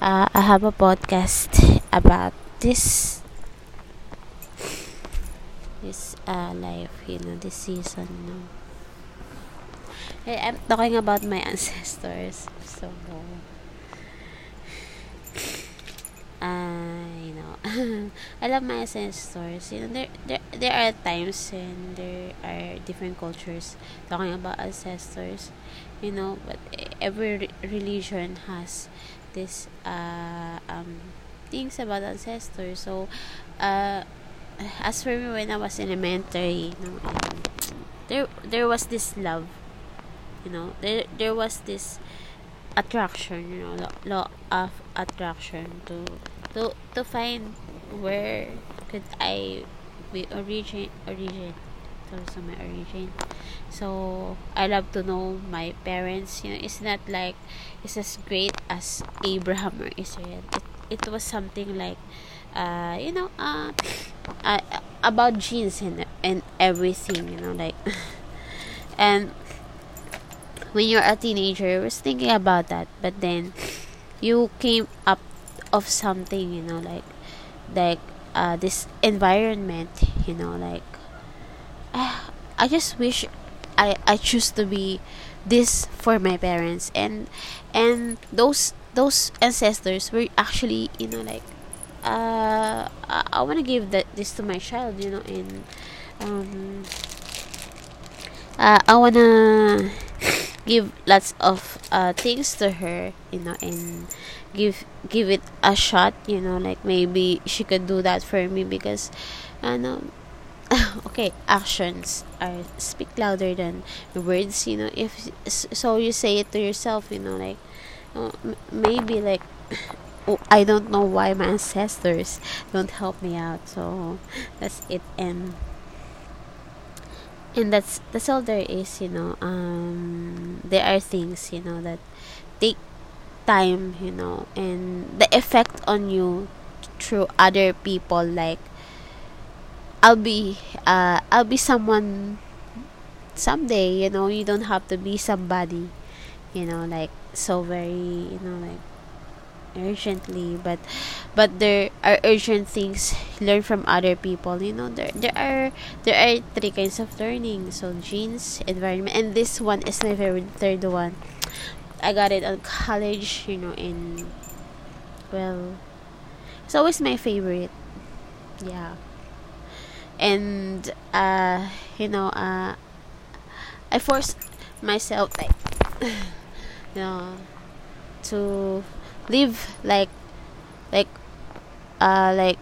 uh, I have a podcast about this this uh, life, you know, this season. No? I'm talking about my ancestors. So, uh, you know, I love my ancestors. You know, there, there, there are times and there are different cultures talking about ancestors. You know, but every re- religion has this uh, um, things about ancestors. So, uh, as for me, when I was elementary, you know, there there was this love you know there there was this attraction you know law of attraction to to to find where could I be origin origin also my origin. So I love to know my parents you know it's not like it's as great as Abraham or Israel. It, it was something like uh you know uh, uh about genes and and everything you know like and when you're a teenager, you was thinking about that, but then you came up of something, you know, like like uh, this environment, you know, like I just wish I I choose to be this for my parents and and those those ancestors were actually you know like uh I, I want to give that this to my child you know and um uh, I wanna give lots of uh, things to her you know and give give it a shot you know like maybe she could do that for me because I know okay actions are speak louder than words you know. If so you say it to yourself you know like uh, maybe like oh, I don't know why my ancestors don't help me out so that's it. And and that's that's all there is you know. Um there are things you know that take time you know and the effect on you through other people like i'll be uh i'll be someone someday you know you don't have to be somebody you know like so very you know like urgently but but there are urgent things learn from other people you know there there are there are three kinds of learning so genes environment and this one is my favorite third one. I got it on college you know in well it's always my favorite yeah and uh you know uh i forced myself like you know to live like like uh like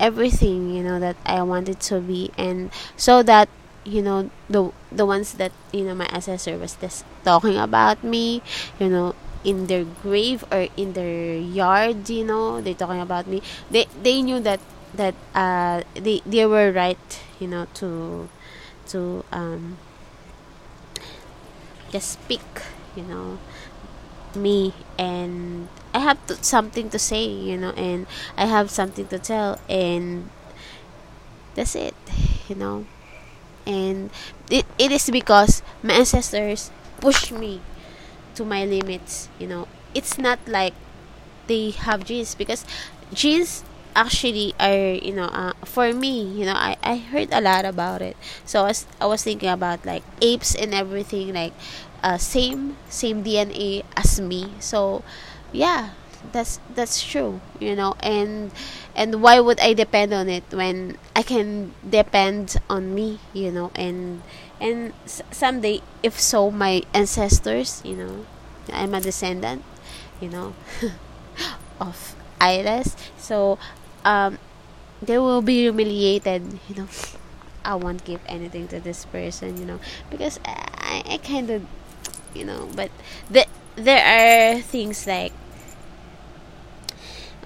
everything you know that I wanted to be. And so that you know the the ones that you know my ancestor was just talking about me you know in their grave or in their yard you know they talking about me they they knew that that uh they they were right you know to to um just speak you know me and I have to, something to say, you know, and I have something to tell, and that's it, you know. And it, it is because my ancestors pushed me to my limits, you know. It's not like they have genes because genes actually are you know uh, for me you know I, I heard a lot about it so I was, I was thinking about like apes and everything like uh, same same DNA as me. So yeah, that's that's true, you know. And and why would I depend on it when I can depend on me, you know? And and someday, if so, my ancestors, you know, I'm a descendant, you know, of Iris. So um, they will be humiliated, you know. I won't give anything to this person, you know, because I, I kind of you know but the, there are things like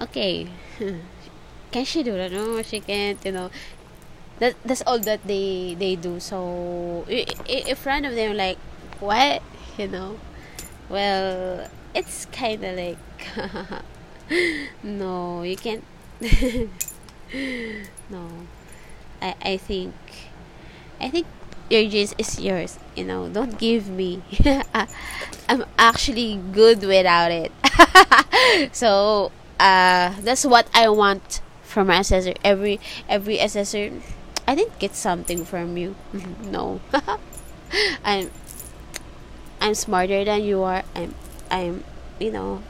okay can she do that? No she can't you know. That that's all that they they do. So in front of them like what? You know? Well it's kind of like no you can't no i i think i think your genes is yours you know don't give me i'm actually good without it so uh, that's what I want from my assessor. Every every assessor, I didn't get something from you. no, I'm I'm smarter than you are. I'm I'm you know.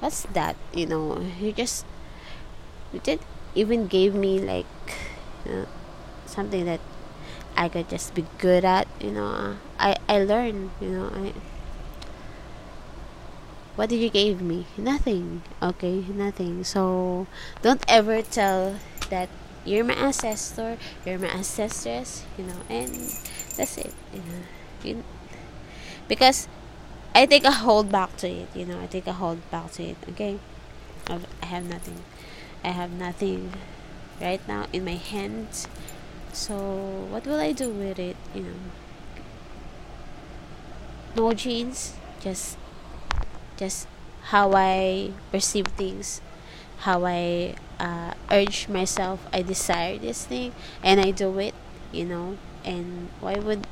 What's that? You know, you're just you did even gave me like uh, something that I could just be good at. You know, I I learned. You know, I what did you give me? Nothing. Okay, nothing. So don't ever tell that you're my ancestor, you're my ancestress, you know, and that's it. You know, you, because I take a hold back to it. You know, I take a hold back to it. Okay, I have nothing. I have nothing right now in my hands. So what will I do with it? You know, no genes, just just how I perceive things, how I uh, urge myself, I desire this thing, and I do it, you know. And why would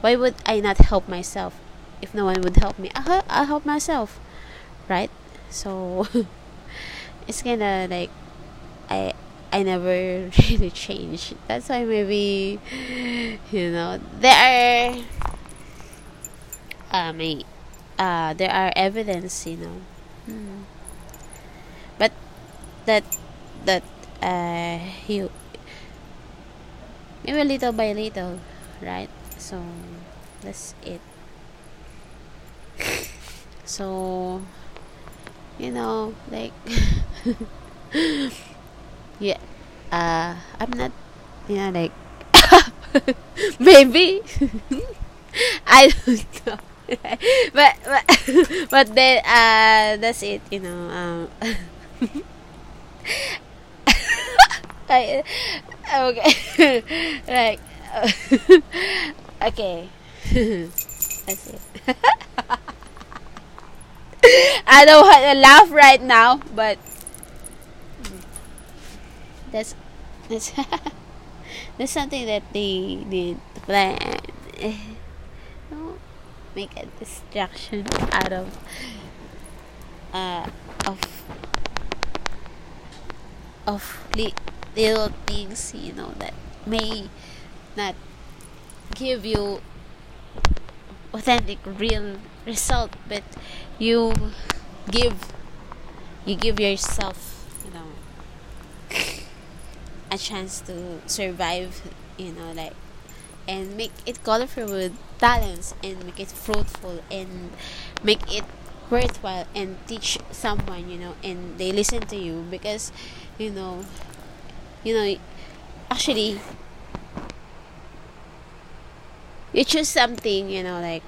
why would I not help myself if no one would help me? I'll, I'll help myself, right? So it's kinda like I I never really change. That's why maybe you know there are my uh, there are evidence, you know. Hmm. But that that uh, you maybe little by little, right? So that's it. So you know, like yeah, uh, I'm not, you know, like maybe I don't know. but but but then uh that's it you know um I, okay like okay that's it I don't want to laugh right now but that's that's that's something that they did plan make a distraction out of uh, of of li- little things you know that may not give you authentic real result but you give you give yourself you know a chance to survive you know like and make it colorful with talents and make it fruitful and make it worthwhile and teach someone you know and they listen to you because you know you know actually you choose something you know like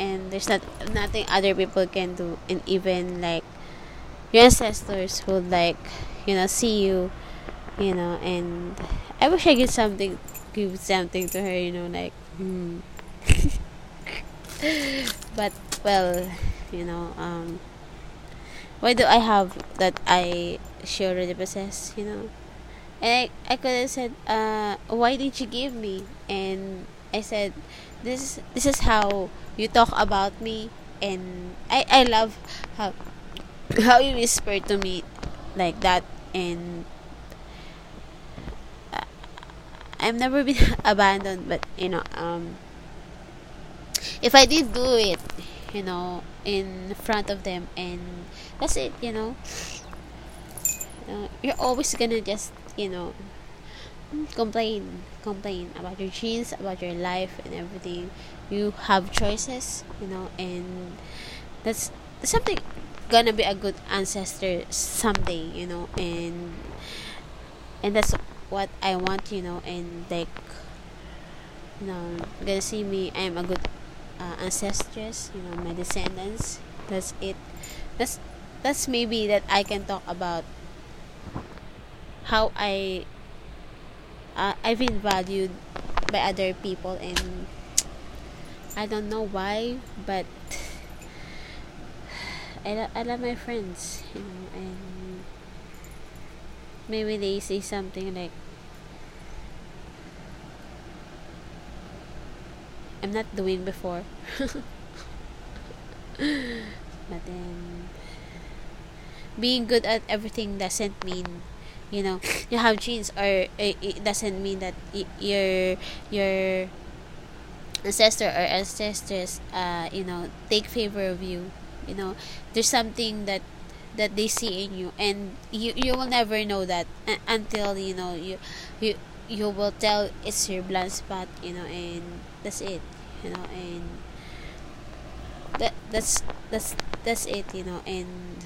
and there's not nothing other people can do and even like your ancestors would like you know see you you know and i wish i get something give something to her you know like hmm. but well you know um why do i have that i she already possess you know and i, I could have said uh why did you give me and i said this this is how you talk about me and i i love how how you whisper to me like that and I've never been abandoned, but you know, um, if I did do it, you know, in front of them, and that's it, you know, uh, you're always gonna just, you know, complain, complain about your genes, about your life, and everything. You have choices, you know, and that's something gonna be a good ancestor someday, you know, and and that's what I want, you know, and like, you know, gonna see me. I'm a good uh, you know, my descendants. That's it. That's that's maybe that I can talk about how I uh, I've been valued by other people and I don't know why, but I, I love my friends, you know, and maybe they say something like I'm not doing before. but then being good at everything doesn't mean you know you have genes or it doesn't mean that your your ancestor or ancestors uh you know take favor of you you know. There's something that that they see in you and you you will never know that until you know you you you will tell it's your blind spot you know and that's it you know and that that's that's that's it you know and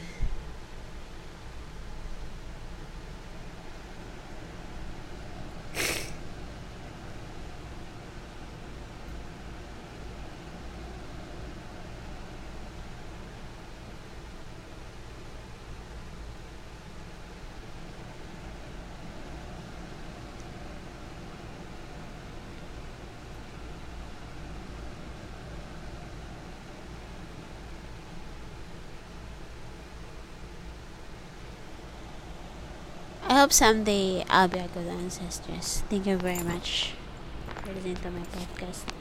I hope someday I'll be a good ancestors. Thank you very much for listening to my podcast.